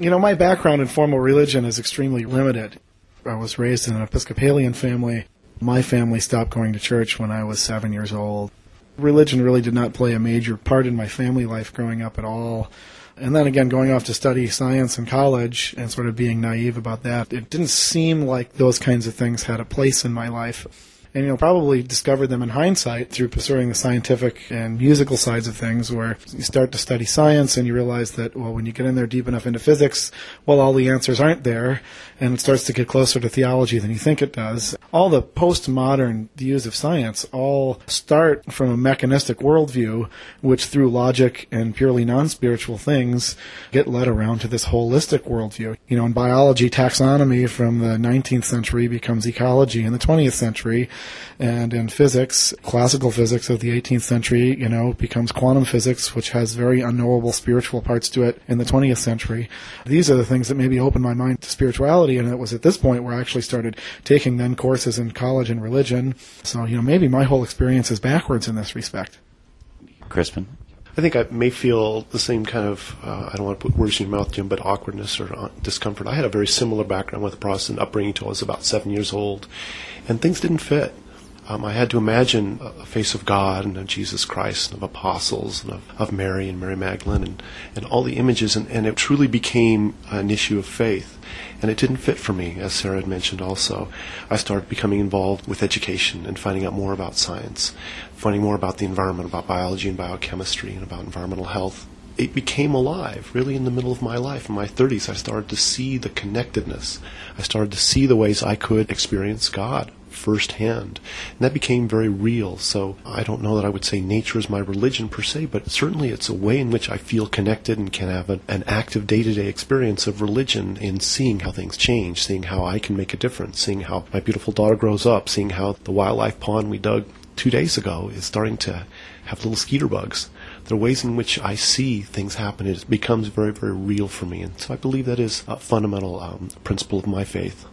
You know, my background in formal religion is extremely limited. I was raised in an Episcopalian family. My family stopped going to church when I was seven years old. Religion really did not play a major part in my family life growing up at all. And then again, going off to study science in college and sort of being naive about that, it didn't seem like those kinds of things had a place in my life and you'll probably discover them in hindsight through pursuing the scientific and musical sides of things where you start to study science and you realize that well when you get in there deep enough into physics well all the answers aren't there and it starts to get closer to theology than you think it does. All the postmodern views of science all start from a mechanistic worldview which through logic and purely non-spiritual things get led around to this holistic worldview. You know in biology taxonomy from the 19th century becomes ecology in the 20th century And in physics, classical physics of the 18th century, you know, becomes quantum physics, which has very unknowable spiritual parts to it in the 20th century. These are the things that maybe opened my mind to spirituality. And it was at this point where I actually started taking then courses in college in religion. So, you know, maybe my whole experience is backwards in this respect. Crispin? I think I may feel the same kind of, uh, I don't want to put words in your mouth, Jim, but awkwardness or uh, discomfort. I had a very similar background with a Protestant upbringing until I was about seven years old, and things didn't fit. Um, I had to imagine a face of God and of Jesus Christ and of apostles and of, of Mary and Mary Magdalene and, and all the images, and, and it truly became an issue of faith. And it didn't fit for me, as Sarah had mentioned also. I started becoming involved with education and finding out more about science, finding more about the environment, about biology and biochemistry, and about environmental health. It became alive really in the middle of my life. In my 30s, I started to see the connectedness. I started to see the ways I could experience God firsthand. And that became very real. So I don't know that I would say nature is my religion per se, but certainly it's a way in which I feel connected and can have an, an active day to day experience of religion in seeing how things change, seeing how I can make a difference, seeing how my beautiful daughter grows up, seeing how the wildlife pond we dug two days ago is starting to have little skeeter bugs. There are ways in which I see things happen. It becomes very, very real for me. And so I believe that is a fundamental um, principle of my faith.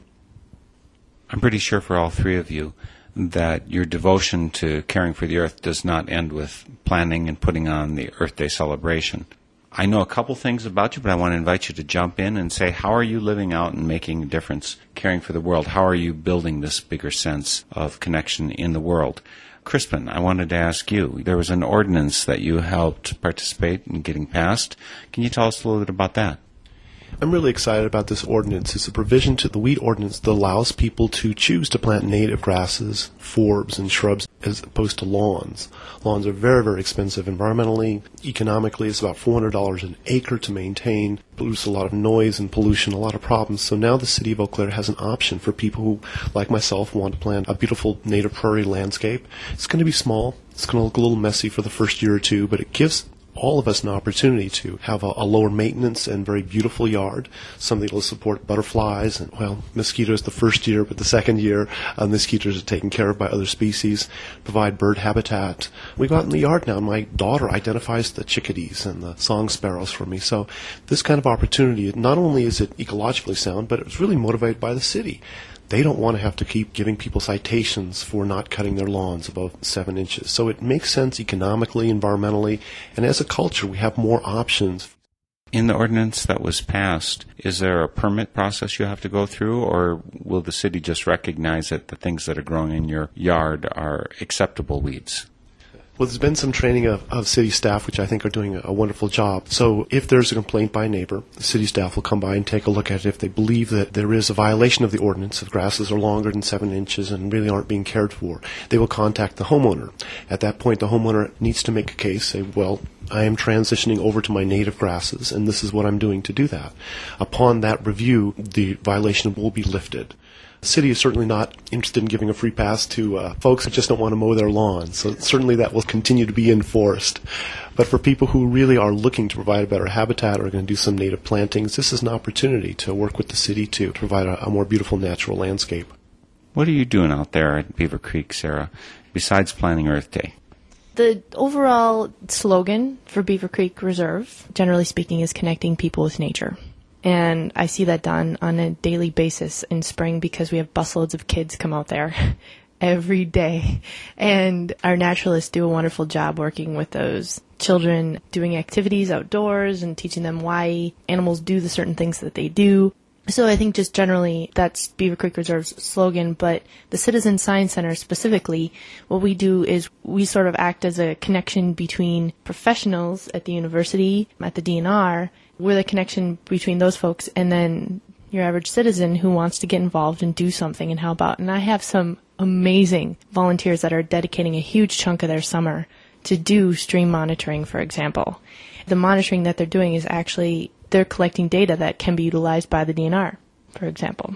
I'm pretty sure for all three of you that your devotion to caring for the earth does not end with planning and putting on the Earth Day celebration. I know a couple things about you, but I want to invite you to jump in and say, how are you living out and making a difference, caring for the world? How are you building this bigger sense of connection in the world? Crispin, I wanted to ask you, there was an ordinance that you helped participate in getting passed. Can you tell us a little bit about that? I'm really excited about this ordinance. It's a provision to the weed ordinance that allows people to choose to plant native grasses, forbs, and shrubs as opposed to lawns. Lawns are very, very expensive environmentally. Economically, it's about $400 an acre to maintain, produce a lot of noise and pollution, a lot of problems. So now the city of Eau Claire has an option for people who, like myself, want to plant a beautiful native prairie landscape. It's going to be small. It's going to look a little messy for the first year or two, but it gives all of us an opportunity to have a, a, lower maintenance and very beautiful yard, something that will support butterflies and, well, mosquitoes the first year, but the second year, uh, mosquitoes are taken care of by other species, provide bird habitat. We go out in the yard now, and my daughter identifies the chickadees and the song sparrows for me. So this kind of opportunity, not only is it ecologically sound, but it's really motivated by the city they don't want to have to keep giving people citations for not cutting their lawns above seven inches. So it makes sense economically, environmentally, and as a culture, we have more options. In the ordinance that was passed, is there a permit process you have to go through, or will the city just recognize that the things that are growing in your yard are acceptable weeds? Well, there's been some training of, of city staff, which I think are doing a, wonderful job. So if there's a complaint by a neighbor, the city staff will come by and take a look at it. If they believe that there is a violation of the ordinance, if grasses are longer than seven inches and really aren't being cared for, they will contact the homeowner. At that point, the homeowner needs to make a case, say, well, I am transitioning over to my native grasses, and this is what I'm doing to do that. Upon that review, the violation will be lifted. The city is certainly not interested in giving a free pass to uh, folks who just don't want to mow their lawn. So certainly that will continue to be enforced. But for people who really are looking to provide a better habitat or are going to do some native plantings, this is an opportunity to work with the city to provide a, a more beautiful natural landscape. What are you doing out there at Beaver Creek, Sarah, besides planning Earth Day? The overall slogan for Beaver Creek Reserve, generally speaking, is connecting people with nature. And I see that done on a daily basis in spring because we have busloads of kids come out there every day. And our naturalists do a wonderful job working with those children, doing activities outdoors and teaching them why animals do the certain things that they do. So I think just generally that's Beaver Creek Reserve's slogan, but the Citizen Science Center specifically, what we do is we sort of act as a connection between professionals at the university, at the DNR, we're the connection between those folks and then your average citizen who wants to get involved and do something and how about and I have some amazing volunteers that are dedicating a huge chunk of their summer to do stream monitoring for example. The monitoring that they're doing is actually they're collecting data that can be utilized by the DNR, for example.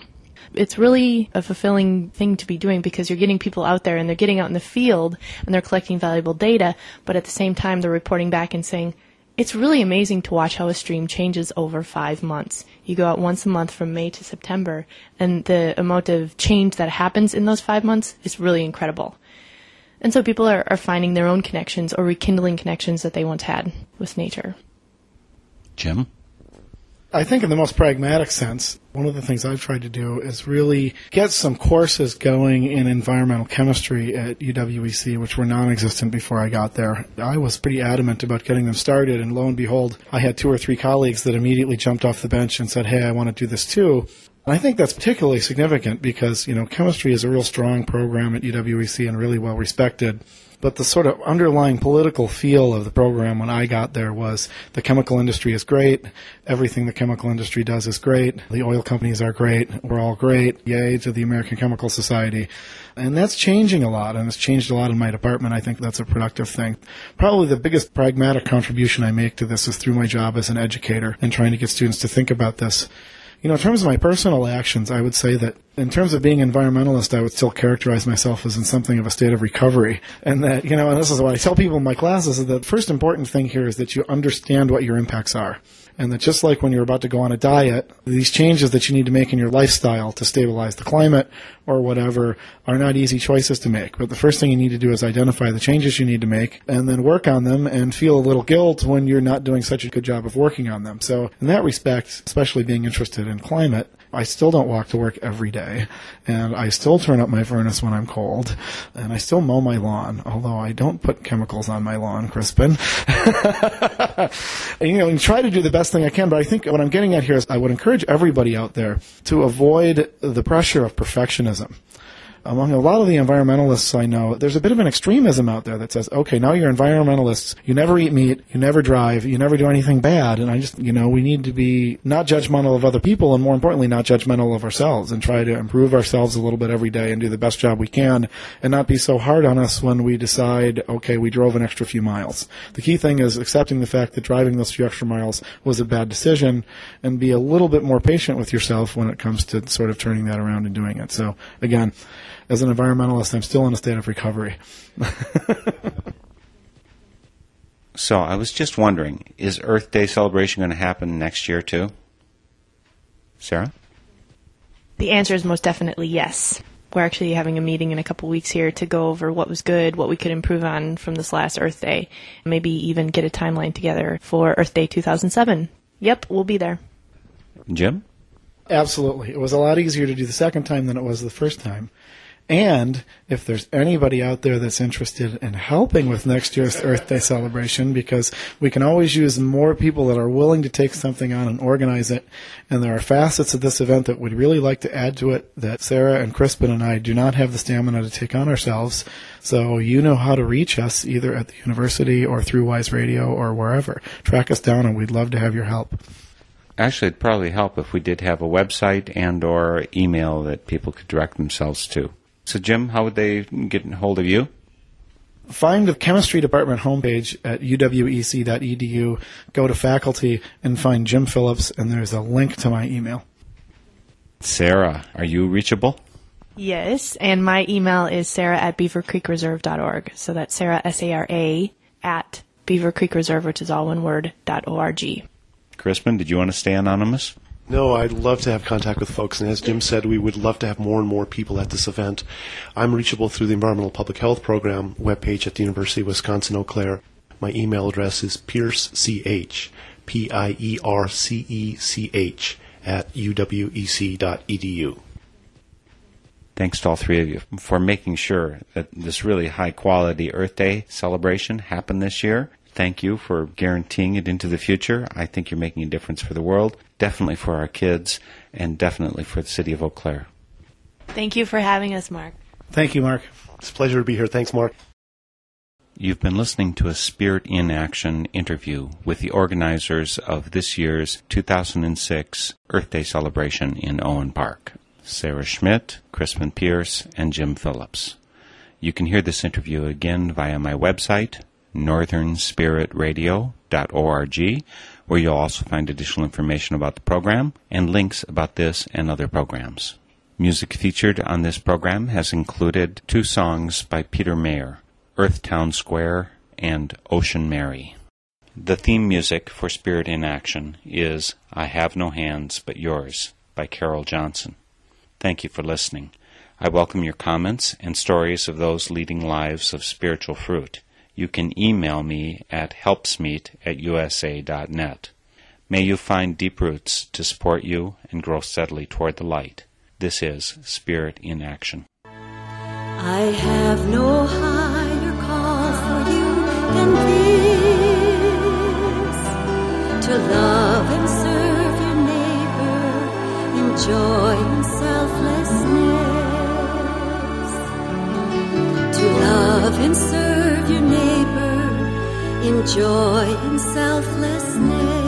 It's really a fulfilling thing to be doing because you're getting people out there and they're getting out in the field and they're collecting valuable data, but at the same time they're reporting back and saying, It's really amazing to watch how a stream changes over five months. You go out once a month from May to September, and the amount of change that happens in those five months is really incredible. And so people are, are finding their own connections or rekindling connections that they once had with nature. Jim? I think in the most pragmatic sense, one of the things I've tried to do is really get some courses going in environmental chemistry at UWEC, which were non-existent before I got there. I was pretty adamant about getting them started, and lo and behold, I had two or three colleagues that immediately jumped off the bench and said, hey, I want to do this too. And I think that's particularly significant because, you know, chemistry is a real strong program at UWEC and really well respected. But the sort of underlying political feel of the program when I got there was the chemical industry is great. Everything the chemical industry does is great. The oil companies are great. We're all great. Yay to the American Chemical Society. And that's changing a lot, and it's changed a lot in my department. I think that's a productive thing. Probably the biggest pragmatic contribution I make to this is through my job as an educator and trying to get students to think about this. You know, in terms of my personal actions, I would say that in terms of being environmentalist, I would still characterize myself as in something of a state of recovery. And that, you know, and this is what I tell people in my classes, is that the first important thing here is that you understand what your impacts are and that just like when you're about to go on a diet, these changes that you need to make in your lifestyle to stabilize the climate or whatever are not easy choices to make. But the first thing you need to do is identify the changes you need to make and then work on them and feel a little guilt when you're not doing such a good job of working on them. So in that respect, especially being interested in climate, I still don't walk to work every day, and I still turn up my furnace when I'm cold, and I still mow my lawn, although I don't put chemicals on my lawn, Crispin. and, you know, and try to do the best thing I can, but I think what I'm getting at here is I would encourage everybody out there to avoid the pressure of perfectionism among a lot of the environmentalists I know, there's a bit of an extremism out there that says, okay, now you're environmentalists. You never eat meat. You never drive. You never do anything bad. And I just, you know, we need to be not judgmental of other people and more importantly, not judgmental of ourselves and try to improve ourselves a little bit every day and do the best job we can and not be so hard on us when we decide, okay, we drove an extra few miles. The key thing is accepting the fact that driving those few extra miles was a bad decision and be a little bit more patient with yourself when it comes to sort of turning that around and doing it. So again, as an environmentalist, I'm still in a state of recovery. so I was just wondering, is Earth Day celebration going to happen next year too? Sarah? The answer is most definitely yes. We're actually having a meeting in a couple weeks here to go over what was good, what we could improve on from this last Earth Day, maybe even get a timeline together for Earth Day 2007. Yep, we'll be there. Jim? Absolutely. It was a lot easier to do the second time than it was the first time. And if there's anybody out there that's interested in helping with next year's Earth Day celebration, because we can always use more people that are willing to take something on and organize it. And there are facets of this event that we'd really like to add to it that Sarah and Crispin and I do not have the stamina to take on ourselves. So you know how to reach us either at the university or through Wise Radio or wherever. Track us down and we'd love to have your help. Actually, it'd probably help if we did have a website and or email that people could direct themselves to. So, Jim, how would they get hold of you? Find the chemistry department homepage at uwec.edu, go to faculty, and find Jim Phillips, and there's a link to my email. Sarah, are you reachable? Yes, and my email is sarah at beavercreekreserve.org. So that's Sarah, S A R A, at Beaver Creek Reserve, which is all one word, dot O-R-G. Crispin, did you want to stay anonymous? No, I'd love to have contact with folks, and as Jim said, we would love to have more and more people at this event. I'm reachable through the Environmental Public Health Program webpage at the University of Wisconsin Eau Claire. My email address is piercech, P-I-E-R-C-E-C-H, at uwec.edu. Thanks to all three of you for making sure that this really high quality Earth Day celebration happened this year thank you for guaranteeing it into the future. I think you're making a difference for the world, definitely for our kids, and definitely for the city of Eau Claire. Thank you for having us, Mark. Thank you, Mark. It's a pleasure to be here. Thanks, Mark. You've been listening to a Spirit in Action interview with the organizers of this year's 2006 Earth Day celebration in Owen Park Sarah Schmidt, Crispin Pierce, and Jim Phillips. You can hear this interview again via my website, northernspiritradio.org, where you'll also find additional information about the program and links about this and other programs. Music featured on this program has included two songs by Peter Mayer, Earth Town Square and Ocean Mary. The theme music for Spirit in Action is I Have No Hands But Yours by Carol Johnson. Thank you for listening. I welcome your comments and stories of those leading lives of spiritual fruit. You can email me at helpsmeet at usa.net. May you find deep roots to support you and grow steadily toward the light. This is Spirit in Action. I have no higher call for you than this to love and serve your neighbor in joy and selflessness. To love and serve your neighbor in joy and selflessness.